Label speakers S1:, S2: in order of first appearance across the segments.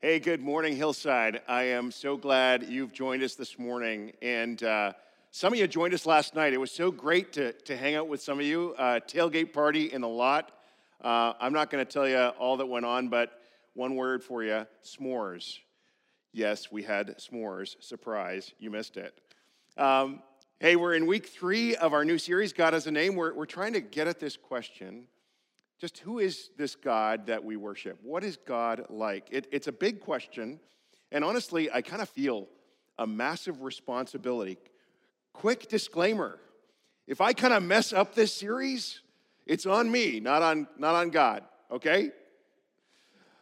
S1: Hey, good morning, Hillside. I am so glad you've joined us this morning. And uh, some of you joined us last night. It was so great to, to hang out with some of you. Uh, tailgate party in the lot. Uh, I'm not going to tell you all that went on, but one word for you s'mores. Yes, we had s'mores. Surprise, you missed it. Um, hey, we're in week three of our new series, God has a Name. We're, we're trying to get at this question just who is this God that we worship? What is God like? It, it's a big question. And honestly, I kind of feel a massive responsibility. Quick disclaimer if I kind of mess up this series, it's on me, not on, not on God, okay?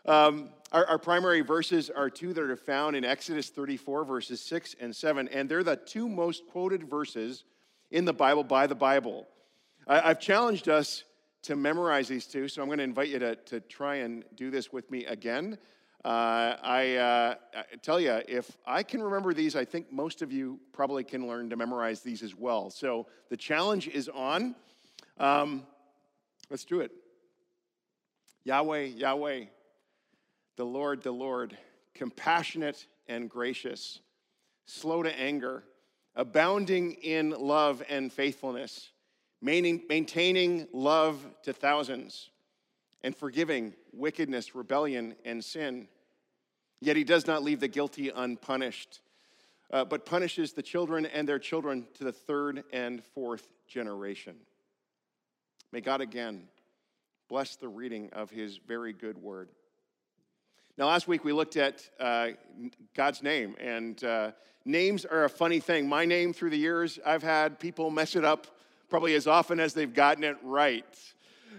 S1: Um, our, our, primary verses are two that are found in Exodus 34, verses 6 and 7, and they're the two most quoted verses in the Bible by the Bible. I, I've challenged us to memorize these two, so I'm going to invite you to, to try and do this with me again. Uh, I, uh, I, tell you, if I can remember these, I think most of you probably can learn to memorize these as well. So the challenge is on. Um, let's do it. Yahweh, Yahweh, the Lord, the Lord, compassionate and gracious, slow to anger, abounding in love and faithfulness maintaining love to thousands, and forgiving wickedness, rebellion, and sin. Yet he does not leave the guilty unpunished, uh, but punishes the children and their children to the third and fourth generation. May God again bless the reading of his very good word. Now, last week we looked at uh, God's name, and uh, names are a funny thing. My name through the years, I've had people mess it up probably as often as they've gotten it right.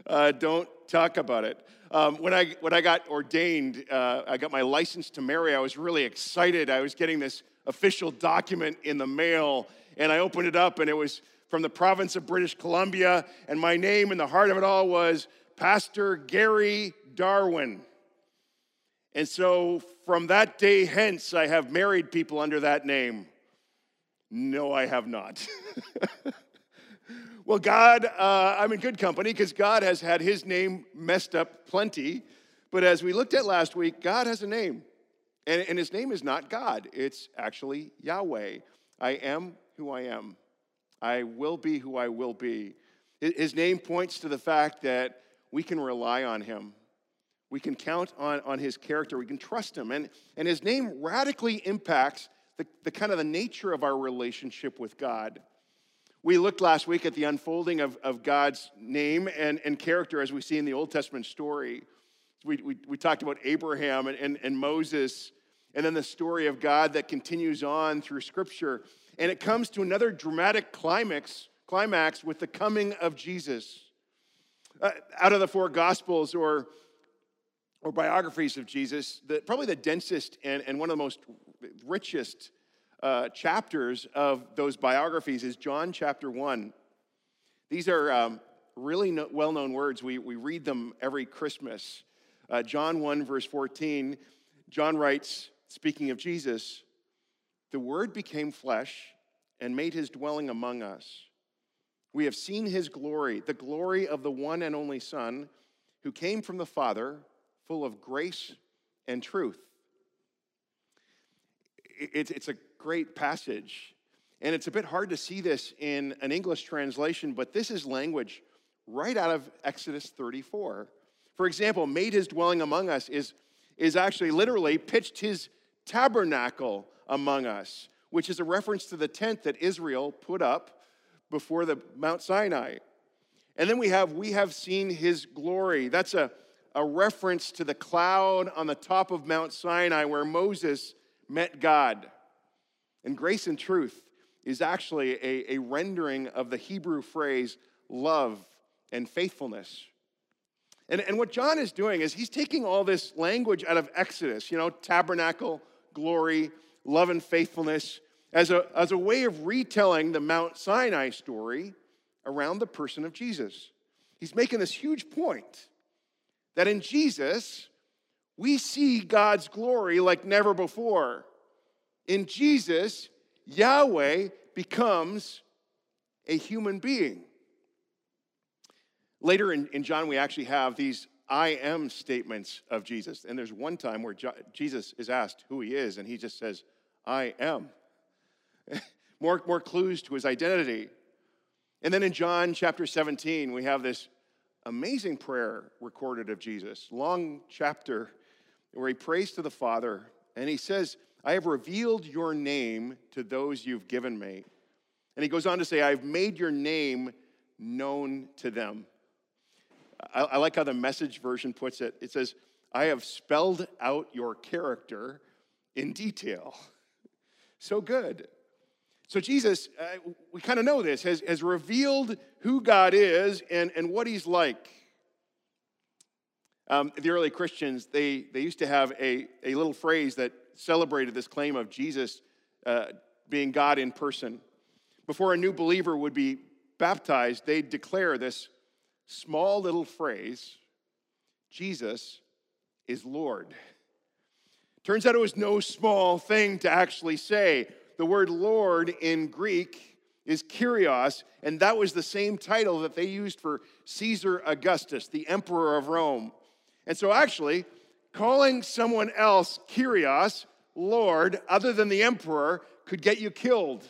S1: Uh, don't talk about it. Um, when, I, when I got ordained, uh, I got my license to marry, I was really excited. I was getting this official document in the mail, and I opened it up, and it was from the province of British Columbia, and my name in the heart of it all was Pastor Gary Darwin. And so from that day hence, I have married people under that name. No, I have not. Well, God, uh, I'm in good company because God has had his name messed up plenty. But as we looked at last week, God has a name. And, and his name is not God, it's actually Yahweh. I am who I am. I will be who I will be. His name points to the fact that we can rely on him. We can count on, on his character. We can trust him. And, and his name radically impacts the, the kind of the nature of our relationship with God. We looked last week at the unfolding of, of God's name and, and character as we see in the Old Testament story. We, we, we talked about Abraham and, and, and Moses, and then the story of God that continues on through Scripture. And it comes to another dramatic climax, climax with the coming of Jesus. Uh, out of the four Gospels or, or biographies of Jesus, the, probably the densest and, and one of the most richest uh, chapters of those biographies is John chapter 1. These are um, really no, well known words. We, we read them every Christmas. Uh, John 1, verse 14, John writes, speaking of Jesus, the Word became flesh and made his dwelling among us. We have seen his glory, the glory of the one and only Son, who came from the Father, full of grace and truth. It's a great passage. And it's a bit hard to see this in an English translation, but this is language right out of Exodus 34. For example, made his dwelling among us is, is actually literally pitched his tabernacle among us, which is a reference to the tent that Israel put up before the Mount Sinai. And then we have, we have seen his glory. That's a, a reference to the cloud on the top of Mount Sinai where Moses met God. And grace and truth is actually a, a rendering of the Hebrew phrase love and faithfulness. And, and what John is doing is he's taking all this language out of Exodus, you know, tabernacle, glory, love and faithfulness, as a, as a way of retelling the Mount Sinai story around the person of Jesus. He's making this huge point that in Jesus, we see God's glory like never before in Jesus, Yahweh becomes a human being. Later in, in John, we actually have these I am statements of Jesus. And there's one time where Jesus is asked who he is, and he just says, I am. more, more clues to his identity. And then in John chapter 17, we have this amazing prayer recorded of Jesus, long chapter where he prays to the Father and he says, I have revealed your name to those you've given me. And he goes on to say, I've made your name known to them. I, I like how the message version puts it. It says, I have spelled out your character in detail. So good. So Jesus, uh, we kind of know this, has, has revealed who God is and, and what he's like. Um, the early Christians, they, they used to have a, a little phrase that celebrated this claim of Jesus uh, being God in person. Before a new believer would be baptized, they'd declare this small little phrase Jesus is Lord. Turns out it was no small thing to actually say. The word Lord in Greek is Kyrios, and that was the same title that they used for Caesar Augustus, the emperor of Rome. And so, actually, calling someone else Kyrios, Lord, other than the emperor, could get you killed.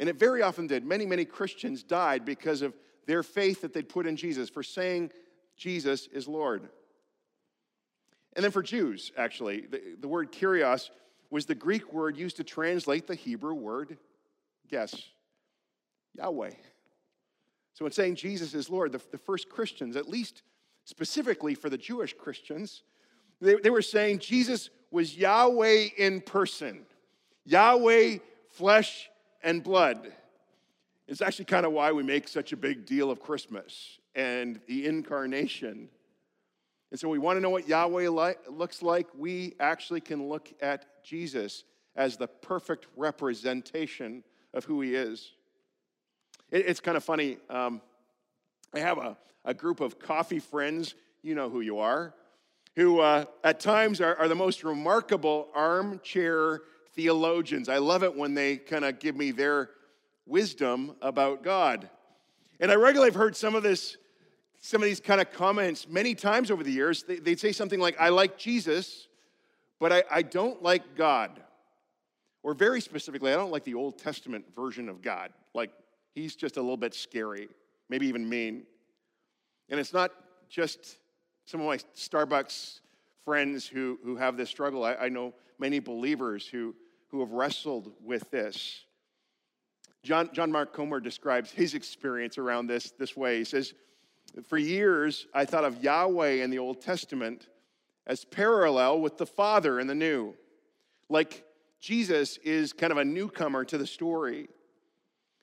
S1: And it very often did. Many, many Christians died because of their faith that they'd put in Jesus, for saying Jesus is Lord. And then for Jews, actually, the, the word Kyrios was the Greek word used to translate the Hebrew word, guess, Yahweh. So, in saying Jesus is Lord, the, the first Christians, at least specifically for the Jewish Christians, they, they were saying Jesus was Yahweh in person, Yahweh, flesh and blood. It's actually kind of why we make such a big deal of Christmas and the incarnation. And so we want to know what Yahweh li- looks like. We actually can look at Jesus as the perfect representation of who he is. It, it's kind of funny. Um, I have a, a group of coffee friends, you know who you are, who uh, at times are, are the most remarkable armchair theologians. I love it when they kind of give me their wisdom about God. And I regularly have heard some of this, some of these kind of comments many times over the years. They, would say something like, I like Jesus, but I, I don't like God. Or very specifically, I don't like the Old Testament version of God. Like, he's just a little bit scary, maybe even mean. And it's not just some of my Starbucks friends who, who have this struggle. I, I know many believers who, who have wrestled with this. John, John Mark Comer describes his experience around this this way. He says, For years, I thought of Yahweh in the Old Testament as parallel with the Father in the New. Like Jesus is kind of a newcomer to the story.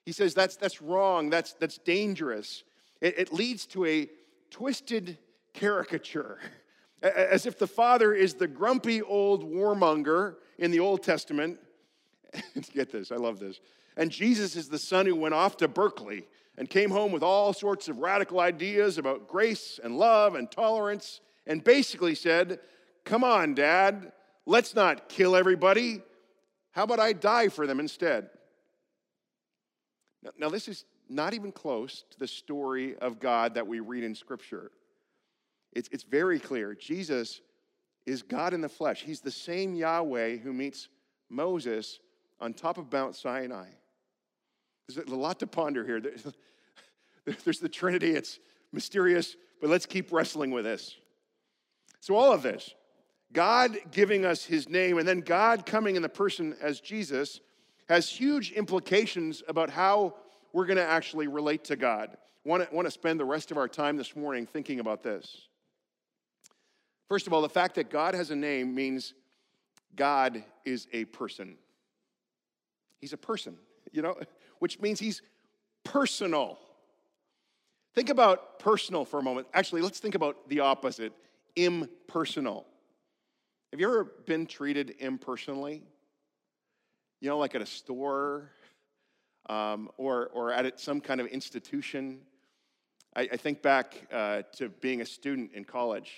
S1: He says that's, that's wrong, that's, that's dangerous. It, it leads to a twisted caricature, as if the Father is the grumpy old warmonger in the Old Testament. Get this, I love this. And Jesus is the son who went off to Berkeley and came home with all sorts of radical ideas about grace and love and tolerance and basically said, Come on, Dad, let's not kill everybody. How about I die for them instead? Now, now, this is not even close to the story of God that we read in Scripture. It's, it's very clear. Jesus is God in the flesh. He's the same Yahweh who meets Moses on top of Mount Sinai. There's a lot to ponder here. There's the Trinity, it's mysterious, but let's keep wrestling with this. So, all of this, God giving us his name, and then God coming in the person as Jesus, has huge implications about how we're going to actually relate to God. Want to, want to spend the rest of our time this morning thinking about this. First of all, the fact that God has a name means God is a person. He's a person, you know, which means he's personal. Think about personal for a moment. Actually, let's think about the opposite impersonal. Have you ever been treated impersonally? You know, like at a store um, or, or at some kind of institution. I, I think back uh, to being a student in college,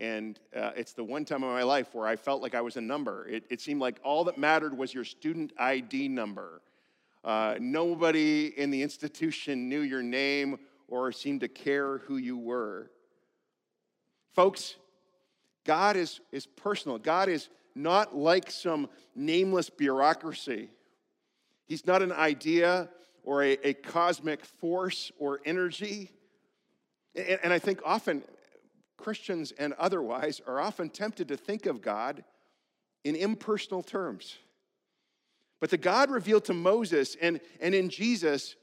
S1: and uh, it's the one time in my life where I felt like I was a number. It, it seemed like all that mattered was your student ID number. Uh, nobody in the institution knew your name or seemed to care who you were. Folks, God is, is personal. God is not like some nameless bureaucracy. He's not an idea or a, a cosmic force or energy. And, and I think often Christians and otherwise are often tempted to think of God in impersonal terms. But the God revealed to Moses and, and in Jesus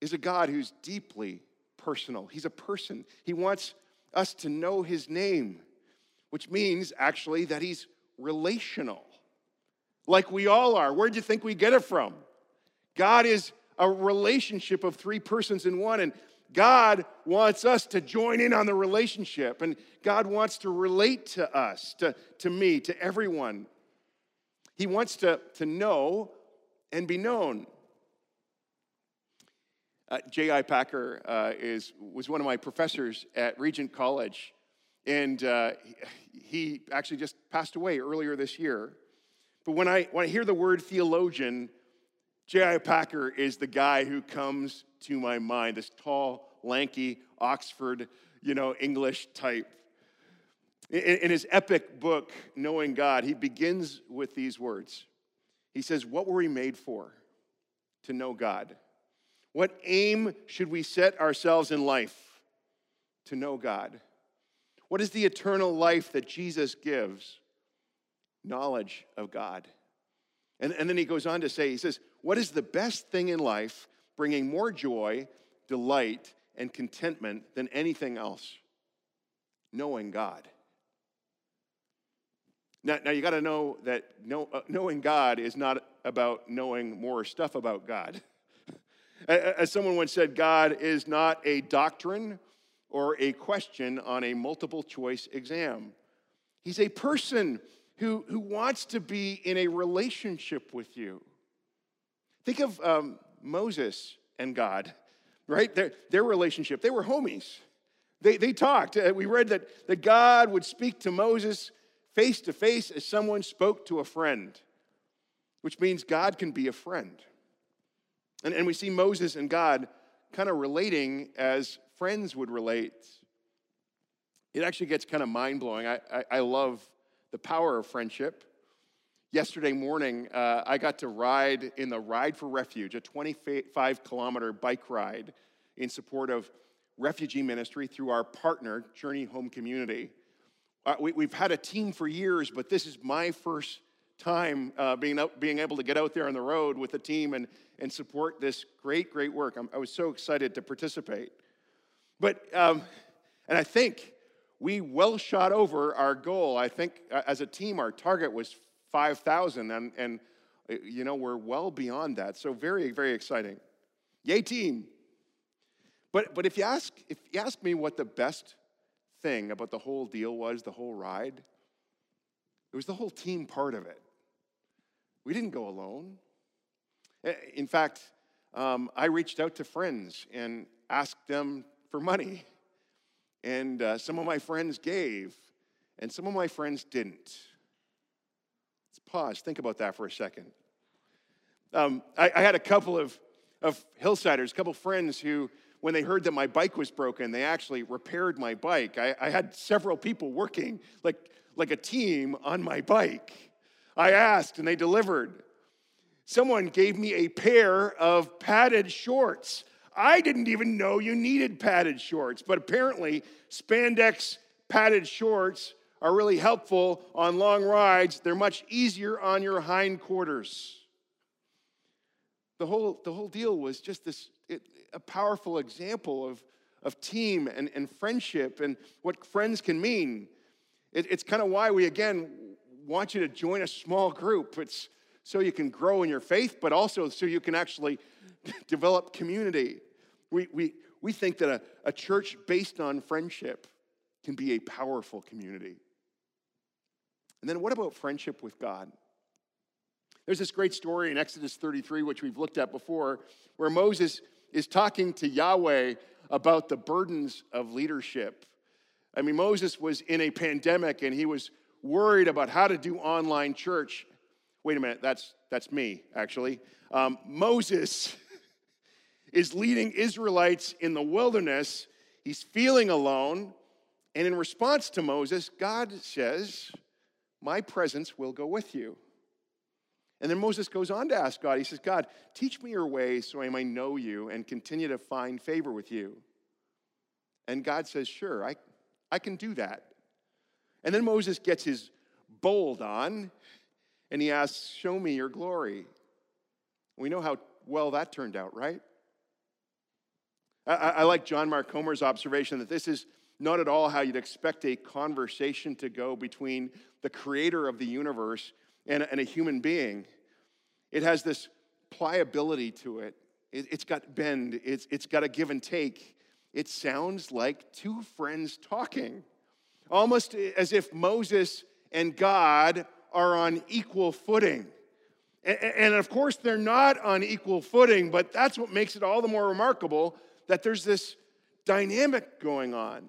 S1: is a God who's deeply personal. He's a person. He wants us to know his name, which means actually that he's relational, like we all are. Where'd you think we get it from? God is a relationship of three persons in one, and God wants us to join in on the relationship, and God wants to relate to us, to, to me, to everyone. He wants to, to know and be known. Uh, J.I. Packer uh, is, was one of my professors at Regent College, and uh, he actually just passed away earlier this year. But when I, when I hear the word theologian, J.I. Packer is the guy who comes to my mind, this tall, lanky, Oxford, you know, English type. In, in his epic book, Knowing God, he begins with these words. He says, What were we made for? To know God. What aim should we set ourselves in life? To know God. What is the eternal life that Jesus gives? Knowledge of God. And, and then he goes on to say, he says, What is the best thing in life, bringing more joy, delight, and contentment than anything else? Knowing God. Now, now you got to know that know, uh, knowing God is not about knowing more stuff about God. As someone once said, God is not a doctrine or a question on a multiple choice exam. He's a person who, who wants to be in a relationship with you. Think of um, Moses and God, right? Their, their relationship, they were homies. They, they talked. Uh, we read that, that God would speak to Moses face to face as someone spoke to a friend, which means God can be a friend. And, and we see Moses and God kind of relating as friends would relate. It actually gets kind of mind blowing. I, I, I, love the power of friendship. Yesterday morning, uh, I got to ride in the Ride for Refuge, a 25 kilometer bike ride in support of refugee ministry through our partner, Journey Home Community. Uh, we, have had a team for years, but this is my first time uh, being, being able to get out there on the road with a team and, and support this great, great work. I'm, i was so excited to participate. But, um, and I think we well shot over our goal. I think uh, as a team, our target was 5,000, and, and, uh, you know, we're well beyond that. So, very, very exciting. Yay, team. But, but if, you ask, if you ask me what the best thing about the whole deal was, the whole ride, it was the whole team part of it. We didn't go alone. Eh, in fact, um, I reached out to friends and asked them for money. And uh, some of my friends gave, and some of my friends didn't. Pause, think about that for a second. Um, I, I, had a couple of, of hillsiders, a couple friends who when they heard that my bike was broken, they actually repaired my bike. I, I had several people working like, like a team on my bike. I asked and they delivered. Someone gave me a pair of padded shorts. I didn't even know you needed padded shorts, but apparently, spandex padded shorts are really helpful on long rides. They're much easier on your hindquarters. The whole, the whole deal was just this it, a powerful example of, of team and, and friendship and what friends can mean. It, it's kind of why we, again, want you to join a small group. It's so you can grow in your faith, but also so you can actually develop community. We, we, we think that a, a church based on friendship can be a powerful community. And then what about friendship with God? There's this great story in Exodus 33, which we've looked at before, where Moses is talking to Yahweh about the burdens of leadership. I mean, Moses was in a pandemic and he was worried about how to do online church. Wait a minute, that's, that's me, actually. Um, Moses is leading Israelites in the wilderness. He's feeling alone. And in response to Moses, God says, My presence will go with you. And then Moses goes on to ask God, he says, God, teach me your ways so I may know you and continue to find favor with you. And God says, Sure, I, I can do that. And then Moses gets his bold on and he asks, Show me your glory. We know how well that turned out, right? I, I like John Mark Comer's observation that this is not at all how you'd expect a conversation to go between the creator of the universe and and a human being. It has this pliability to it, it has got bend, it's, it's got a give and take. It sounds like two friends talking, almost as if Moses and God are on equal footing. And of course, they're not on equal footing, but that's what makes it all the more remarkable that there's this dynamic going on.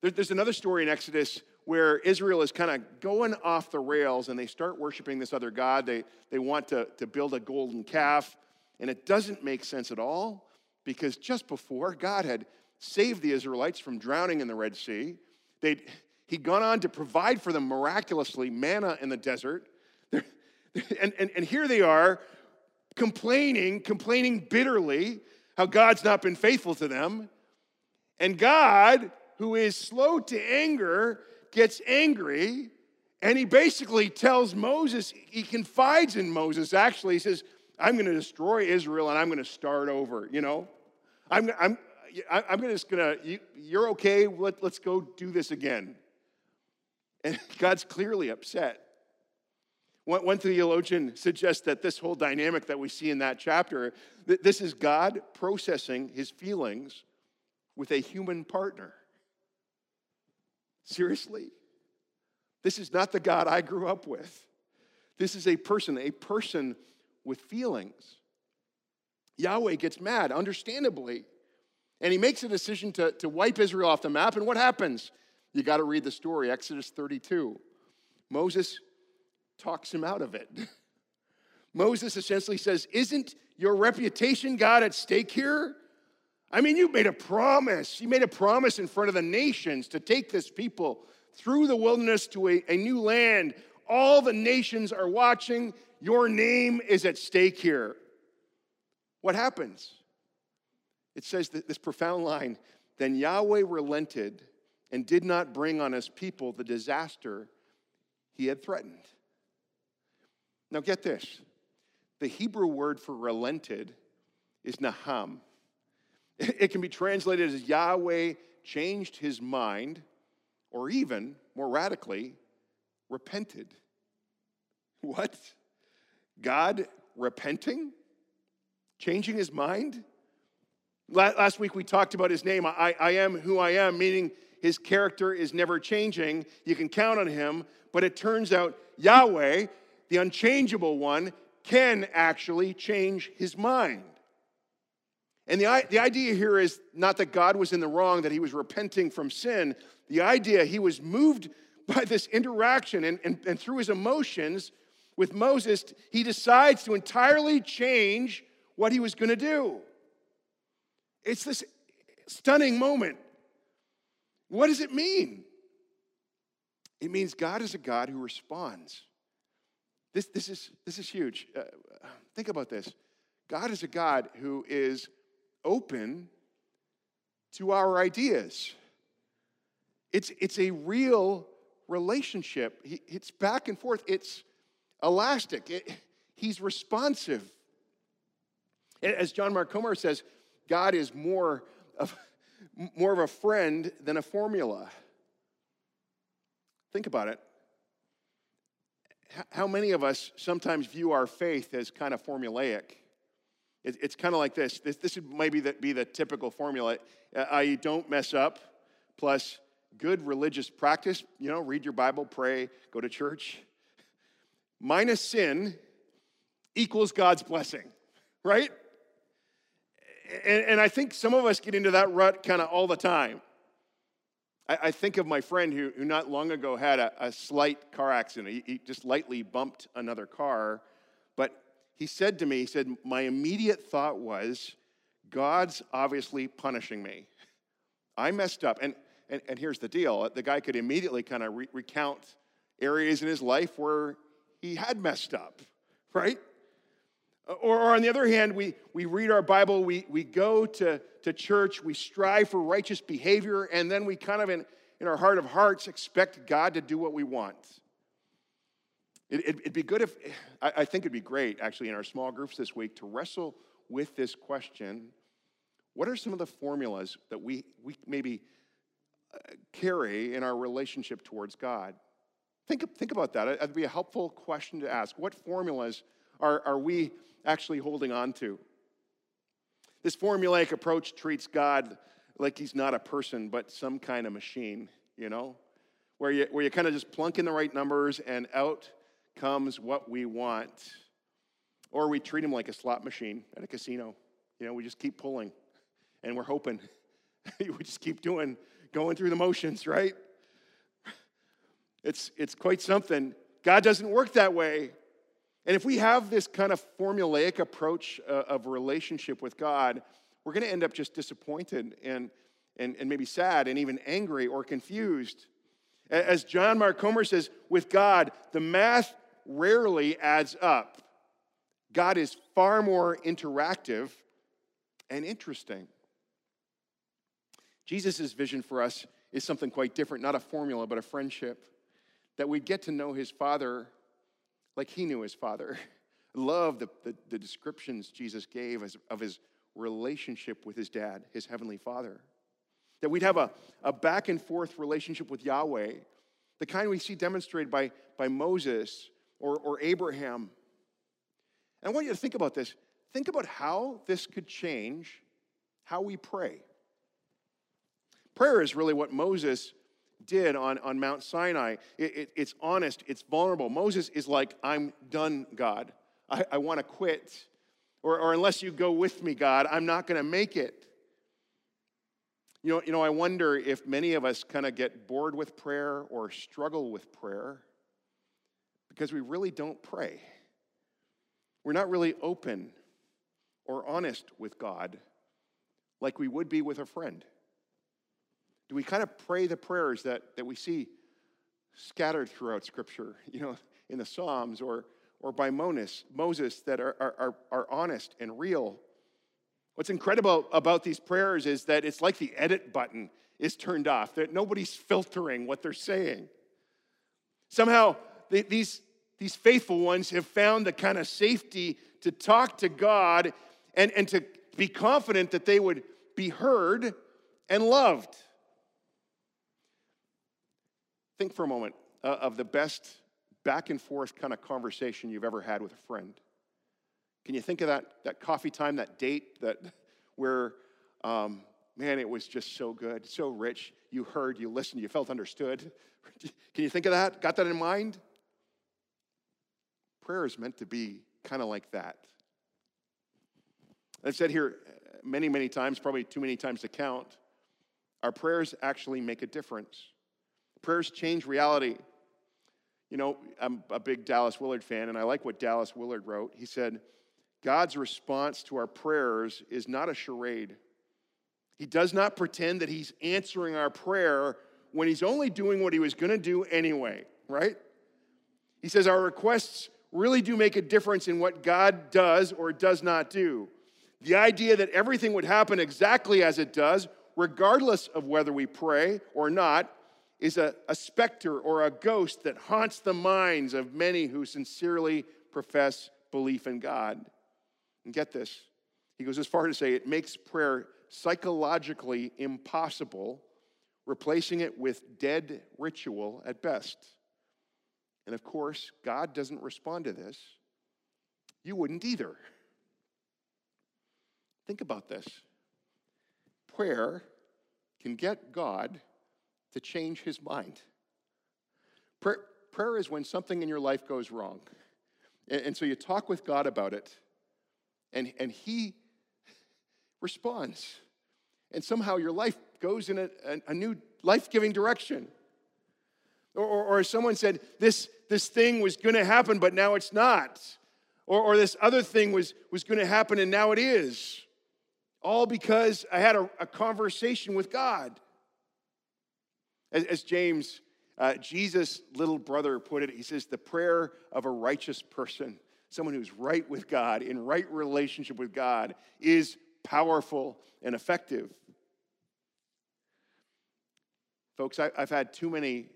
S1: There's another story in Exodus where Israel is kind of going off the rails and they start worshiping this other God. They, they want to, to build a golden calf, and it doesn't make sense at all because just before, God had saved the Israelites from drowning in the Red Sea. They'd, he'd gone on to provide for them miraculously manna in the desert. And, and, and here they are complaining, complaining bitterly how God's not been faithful to them. And God who is slow to anger, gets angry, and he basically tells Moses, he confides in Moses, actually. He says, I'm going to destroy Israel and I'm going to start over, you know? I'm, I'm, I'm just going to, you, you're okay, Let, let's go do this again. And God's clearly upset. One, one theologian suggests that this whole dynamic that we see in that chapter, that this is God processing his feelings with a human partner. Seriously? This is not the God I grew up with. This is a person, a person with feelings. Yahweh gets mad, understandably. And he makes a decision to, to wipe Israel off the map. And what happens? You got to read the story, Exodus 32. Moses talks him out of it. Moses essentially says, Isn't your reputation, God, at stake here? I mean, you made a promise. You made a promise in front of the nations to take this people through the wilderness to a, a new land. All the nations are watching. Your name is at stake here. What happens? It says that this profound line Then Yahweh relented and did not bring on his people the disaster he had threatened. Now, get this the Hebrew word for relented is naham. It can be translated as Yahweh changed his mind, or even more radically, repented. What? God repenting? Changing his mind? Last week we talked about his name. I, I am who I am, meaning his character is never changing. You can count on him. But it turns out Yahweh, the unchangeable one, can actually change his mind. And the, the idea here is not that God was in the wrong, that he was repenting from sin. The idea, he was moved by this interaction, and, and, and through his emotions with Moses, he decides to entirely change what he was going to do. It's this stunning moment. What does it mean? It means God is a God who responds. This, this, is, this is huge. Uh, think about this God is a God who is open to our ideas. It's, it's a real relationship. It's back and forth, it's elastic, it, he's responsive. As John Mark Comer says, God is more of, more of a friend than a formula. Think about it. How many of us sometimes view our faith as kind of formulaic? It's kind of like this. This, this would maybe be the typical formula. Uh, I don't mess up, plus good religious practice, you know, read your Bible, pray, go to church, minus sin equals God's blessing, right? And, and I think some of us get into that rut kind of all the time. I, I, think of my friend who, who not long ago had a, a slight car accident. He, he just lightly bumped another car, he said to me, he said, My immediate thought was, God's obviously punishing me. I messed up. And and, and here's the deal the guy could immediately kind of re- recount areas in his life where he had messed up, right? Or, or, on the other hand, we, we read our Bible, we, we go to, to church, we strive for righteous behavior, and then we kind of, in, in our heart of hearts, expect God to do what we want. It, would be good if, I, think it'd be great actually in our small groups this week to wrestle with this question what are some of the formulas that we, we maybe uh, carry in our relationship towards God? Think, think about that. It'd be a helpful question to ask. What formulas are, are we actually holding on to? This formulaic approach treats God like he's not a person, but some kind of machine, you know, where you, where you kind of just plunk in the right numbers and out comes what we want. Or we treat him like a slot machine at a casino. You know, we just keep pulling and we're hoping. we just keep doing, going through the motions, right? It's, it's quite something. God doesn't work that way. And if we have this kind of formulaic approach uh, of relationship with God, we're going to end up just disappointed and, and, and maybe sad and even angry or confused. As John Mark Comer says, with God, the math rarely adds up. God is far more interactive and interesting. Jesus' vision for us is something quite different, not a formula, but a friendship. That we get to know his Father like he knew his Father. Love the, the, the descriptions Jesus gave as, of his relationship with his dad, his heavenly Father. That we'd have a, a back and forth relationship with Yahweh, the kind we see demonstrated by, by Moses or, or Abraham. And I want you to think about this. Think about how this could change how we pray. Prayer is really what Moses did on, on Mount Sinai. It, it, it's honest, it's vulnerable. Moses is like, I'm done, God. I, I want to quit. Or, or unless you go with me, God, I'm not going to make it. You know, you know, I wonder if many of us kind of get bored with prayer or struggle with prayer because we really don't pray. We're not really open or honest with God like we would be with a friend. Do we kind of pray the prayers that, that we see scattered throughout Scripture, you know, in the Psalms or, or by Moses, Moses that are, are, are honest and real? What's incredible about these prayers is that it's like the edit button is turned off, that nobody's filtering what they're saying. Somehow, these, these faithful ones have found the kind of safety to talk to God and, and to be confident that they would be heard and loved. Think for a moment uh, of the best back and forth kind of conversation you've ever had with a friend. Can you think of that, that coffee time, that date that where, um, man, it was just so good, so rich. You heard, you listened, you felt understood. Can you think of that? Got that in mind? Prayer is meant to be kind of like that. I've said here uh, many, many times, probably too many times to count, our prayers actually make a difference. Prayers change reality. You know, I'm a big Dallas Willard fan, and I like what Dallas Willard wrote. He said, God's response to our prayers is not a charade. He does not pretend that He's answering our prayer when He's only doing what He was going to do anyway, right? He says, Our requests really do make a difference in what God does or does not do. The idea that everything would happen exactly as it does, regardless of whether we pray or not, is a, a specter or a ghost that haunts the minds of many who sincerely profess belief in God. And get this, he goes as far to say it makes prayer psychologically impossible, replacing it with dead ritual at best. And of course, God doesn't respond to this. You wouldn't either. Think about this prayer can get God to change his mind. Prayer, prayer is when something in your life goes wrong. And, and so you talk with God about it, and, and he responds. And somehow your life goes in a, a, a new life giving direction. Or, or, or, someone said, this, this thing was going to happen, but now it's not. Or, or this other thing was, was going to happen, and now it is. All because I had a, a conversation with God. As, as James, uh, Jesus' little brother, put it, he says, the prayer of a righteous person, someone who's right with God, in right relationship with God, is powerful and effective. Folks, I, have had too many,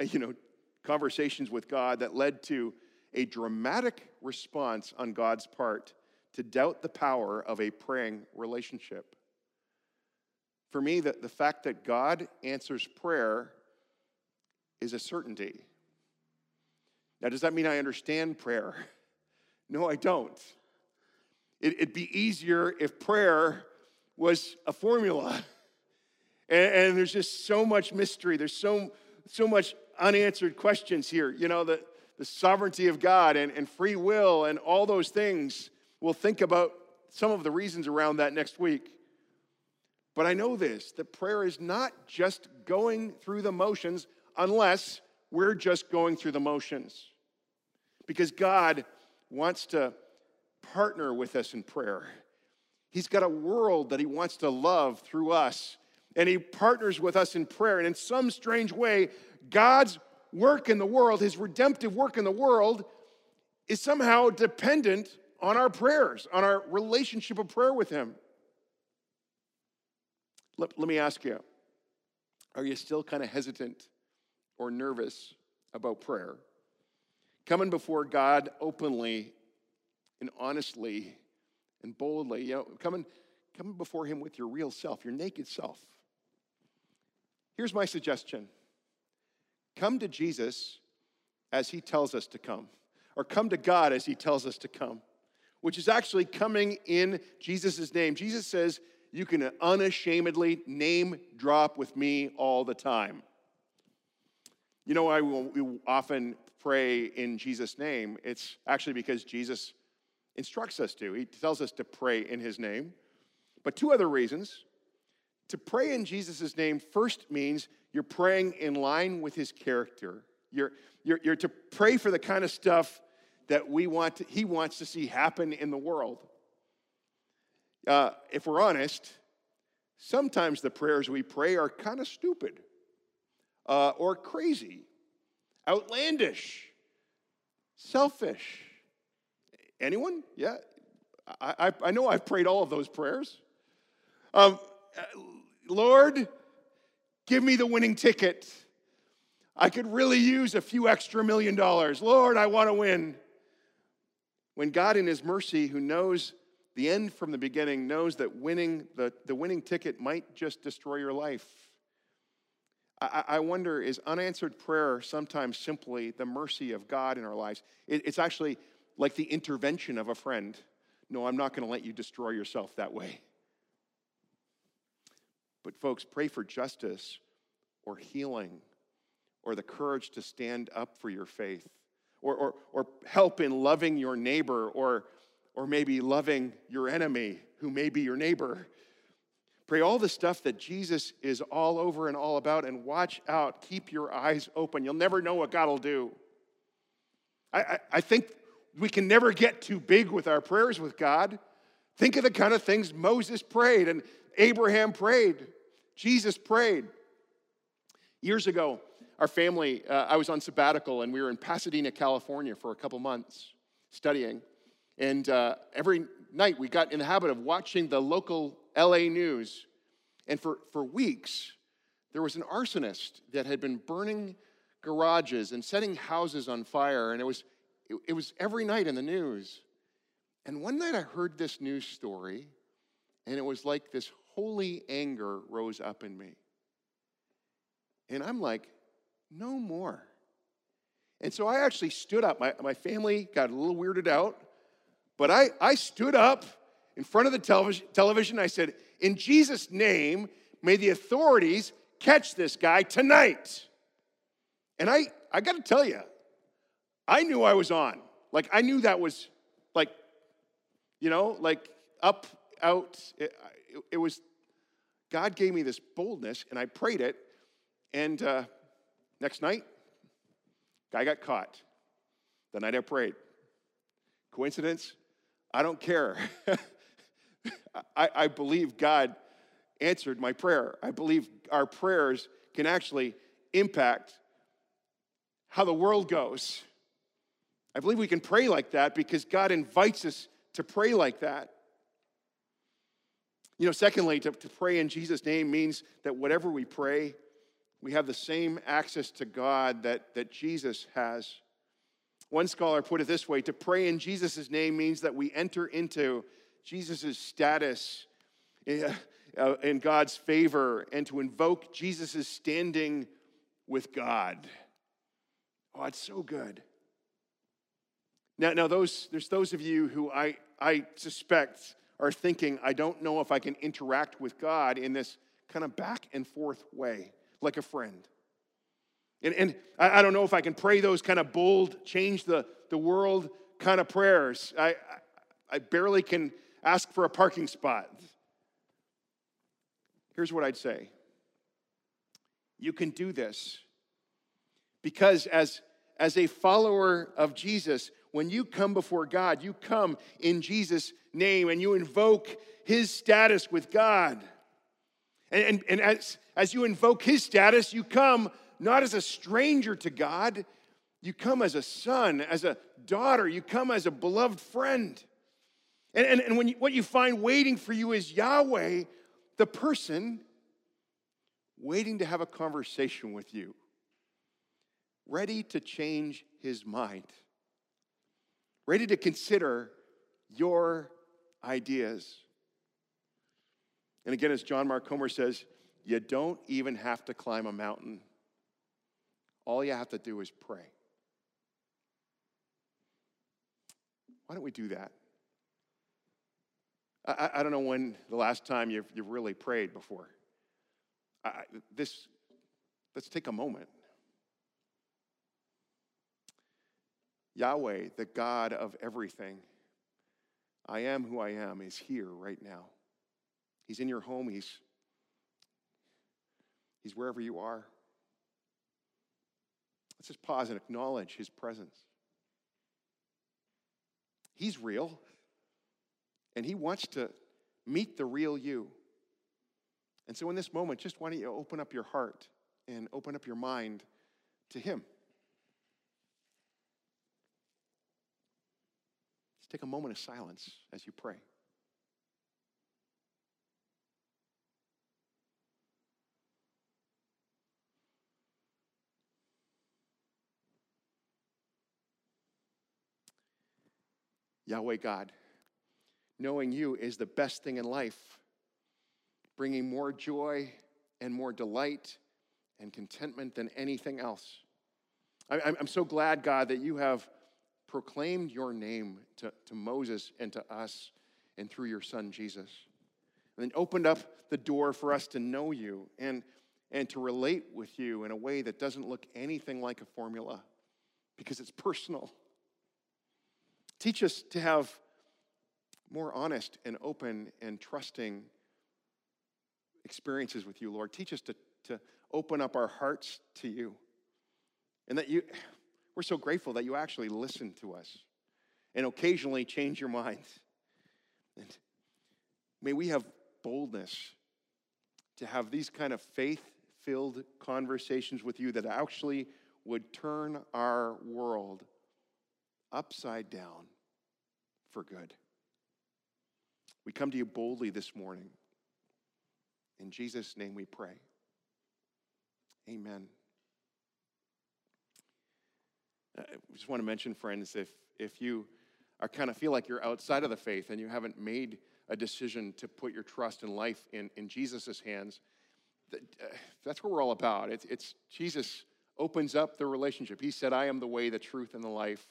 S1: you know, conversations with God that led to a dramatic response on God's part to doubt the power of a praying relationship. For me, the, the fact that God answers prayer is a certainty. Now, does that mean I understand prayer? No, I don't. It, would be easier if prayer was a formula. And, and, there's just so much mystery. There's so, so much unanswered questions here. You know, the, the sovereignty of God and, and free will and all those things. We'll think about some of the reasons around that next week. But I know this that prayer is not just going through the motions unless we're just going through the motions. Because God wants to partner with us in prayer. He's got a world that He wants to love through us, and He partners with us in prayer. And in some strange way, God's work in the world, His redemptive work in the world, is somehow dependent on our prayers, on our relationship of prayer with Him. Let, let me ask you are you still kind of hesitant or nervous about prayer? Coming before God openly and honestly and boldly, you know, coming, coming before Him with your real self, your naked self. Here's my suggestion come to Jesus as He tells us to come, or come to God as He tells us to come, which is actually coming in Jesus' name. Jesus says, you can unashamedly name drop with me all the time. You know, why we often pray in Jesus' name. It's actually because Jesus instructs us to. He tells us to pray in his name. But two other reasons. To pray in Jesus' name first means you're praying in line with his character. You're, you're, you're to pray for the kind of stuff that we want to, he wants to see happen in the world uh, if we're honest, sometimes the prayers we pray are kind of stupid uh, or crazy, outlandish, selfish. Anyone? Yeah. I, I, I know I've prayed all of those prayers. Um, uh, Lord, give me the winning ticket. I could really use a few extra million dollars. Lord, I want to win. When God, in His mercy, who knows the end from the beginning knows that winning the, the winning ticket might just destroy your life. I, I wonder is unanswered prayer sometimes simply the mercy of God in our lives? It, it's actually like the intervention of a friend. No, I'm not going to let you destroy yourself that way. But, folks, pray for justice or healing or the courage to stand up for your faith or, or, or help in loving your neighbor or or maybe loving your enemy who may be your neighbor. Pray all the stuff that Jesus is all over and all about, and watch out. Keep your eyes open. You'll never know what God will do. I, I, I think we can never get too big with our prayers with God. Think of the kind of things Moses prayed and Abraham prayed, Jesus prayed. Years ago, our family, uh, I was on sabbatical and we were in Pasadena, California for a couple months studying. And uh, every night we got in the habit of watching the local LA news. And for, for weeks, there was an arsonist that had been burning garages and setting houses on fire. And it was, it, it was every night in the news. And one night I heard this news story, and it was like this holy anger rose up in me. And I'm like, no more. And so I actually stood up. My, my family got a little weirded out. But I, I stood up in front of the television, television. I said, In Jesus' name, may the authorities catch this guy tonight. And I, I got to tell you, I knew I was on. Like, I knew that was you know, like up, out. It, it, was, God gave me this boldness and I prayed it. And uh, next night, guy got caught. The night I prayed. Coincidence? I don't care. I, I believe God answered my prayer. I believe our prayers can actually impact how the world goes. I believe we can pray like that because God invites us to pray like that. You know, secondly, to, to pray in Jesus' name means that whatever we pray, we have the same access to God that, that Jesus has. One scholar put it this way to pray in Jesus' name means that we enter into Jesus' status in, uh, in God's favor and to invoke Jesus' standing with God. Oh, it's so good. Now, now those, there's those of you who I, I suspect are thinking, I don't know if I can interact with God in this kind of back and forth way, like a friend. And, and I, I don't know if I can pray those kind of bold, change the, the world kind of prayers. I, I, I barely can ask for a parking spot. Here's what I'd say you can do this because as, as a follower of Jesus, when you come before God, you come in Jesus' name and you invoke his status with God. And, and, and as, as you invoke his status, you come not as a stranger to God, you come as a son, as a daughter, you come as a beloved friend. And, and, and when you, what you find waiting for you is Yahweh, the person waiting to have a conversation with you, ready to change his mind, ready to consider your ideas. And again, as John Mark Comer says, you don't even have to climb a mountain. All you have to do is pray. Why don't we do that? I, I don't know when the last time you've, you've really prayed before. I, this, let's take a moment. Yahweh, the God of everything, I am who I am, is here right now. He's in your home, He's, he's wherever you are. Let's just pause and acknowledge His presence. He's real, and He wants to meet the real you. And so, in this moment, just why don't you open up your heart and open up your mind to Him? Take a moment of silence as you pray. Yahweh God, knowing you is the best thing in life bringing more joy and more delight and contentment than anything else. I'm so glad, God, that you have proclaimed your name to, to Moses and to us and through your son Jesus. And then opened up the door for us to know you and, and to relate with you in a way that doesn't look anything like a formula because it's personal. Teach us to have more honest and open and trusting experiences with you, Lord. Teach us to, to open up our hearts to you. And that you, we're so grateful that you actually listen to us and occasionally change your minds. And may we have boldness to have these kind of faith filled conversations with you that actually would turn our world upside down for good. We come to you boldly this morning. In Jesus' name we pray. Amen. I just want to mention, friends, if, if you are kind of feel like you're outside of the faith and you haven't made a decision to put your trust and life in, in Jesus' hands, that, uh, that's what we're all about. It's, it's Jesus opens up the relationship. He said, I am the way, the truth, and the life.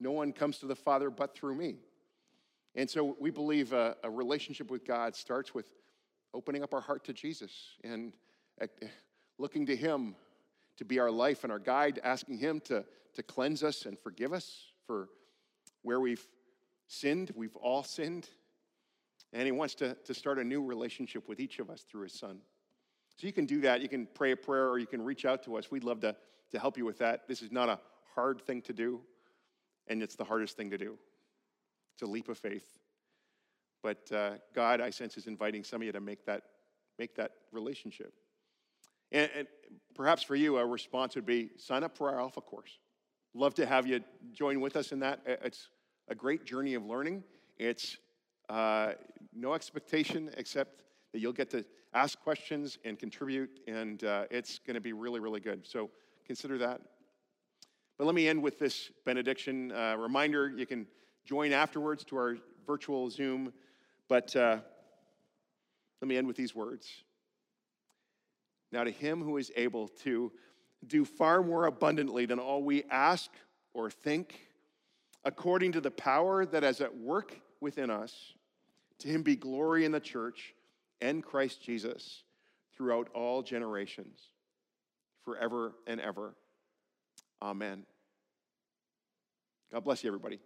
S1: No one comes to the Father but through me. And so we believe a, a relationship with God starts with opening up our heart to Jesus and uh, looking to Him to be our life and our guide, asking Him to, to cleanse us and forgive us for where we've sinned. We've all sinned. And He wants to, to start a new relationship with each of us through His Son. So you can do that. You can pray a prayer or you can reach out to us. We'd love to, to help you with that. This is not a hard thing to do, and it's the hardest thing to do. It's a leap of faith. But uh, God, I sense, is inviting some of you to make that, make that relationship. And, and perhaps for you, a response would be sign up for our Alpha course. Love to have you join with us in that. It's a great journey of learning. It's uh, no expectation except that you'll get to ask questions and contribute, and uh, it's going to be really, really good. So consider that. But let me end with this benediction uh, reminder. You can join afterwards to our virtual Zoom, but uh, let me end with these words. Now, to him who is able to do far more abundantly than all we ask or think, according to the power that is at work within us, to him be glory in the church and Christ Jesus throughout all generations, forever and ever. Amen. God bless you, everybody.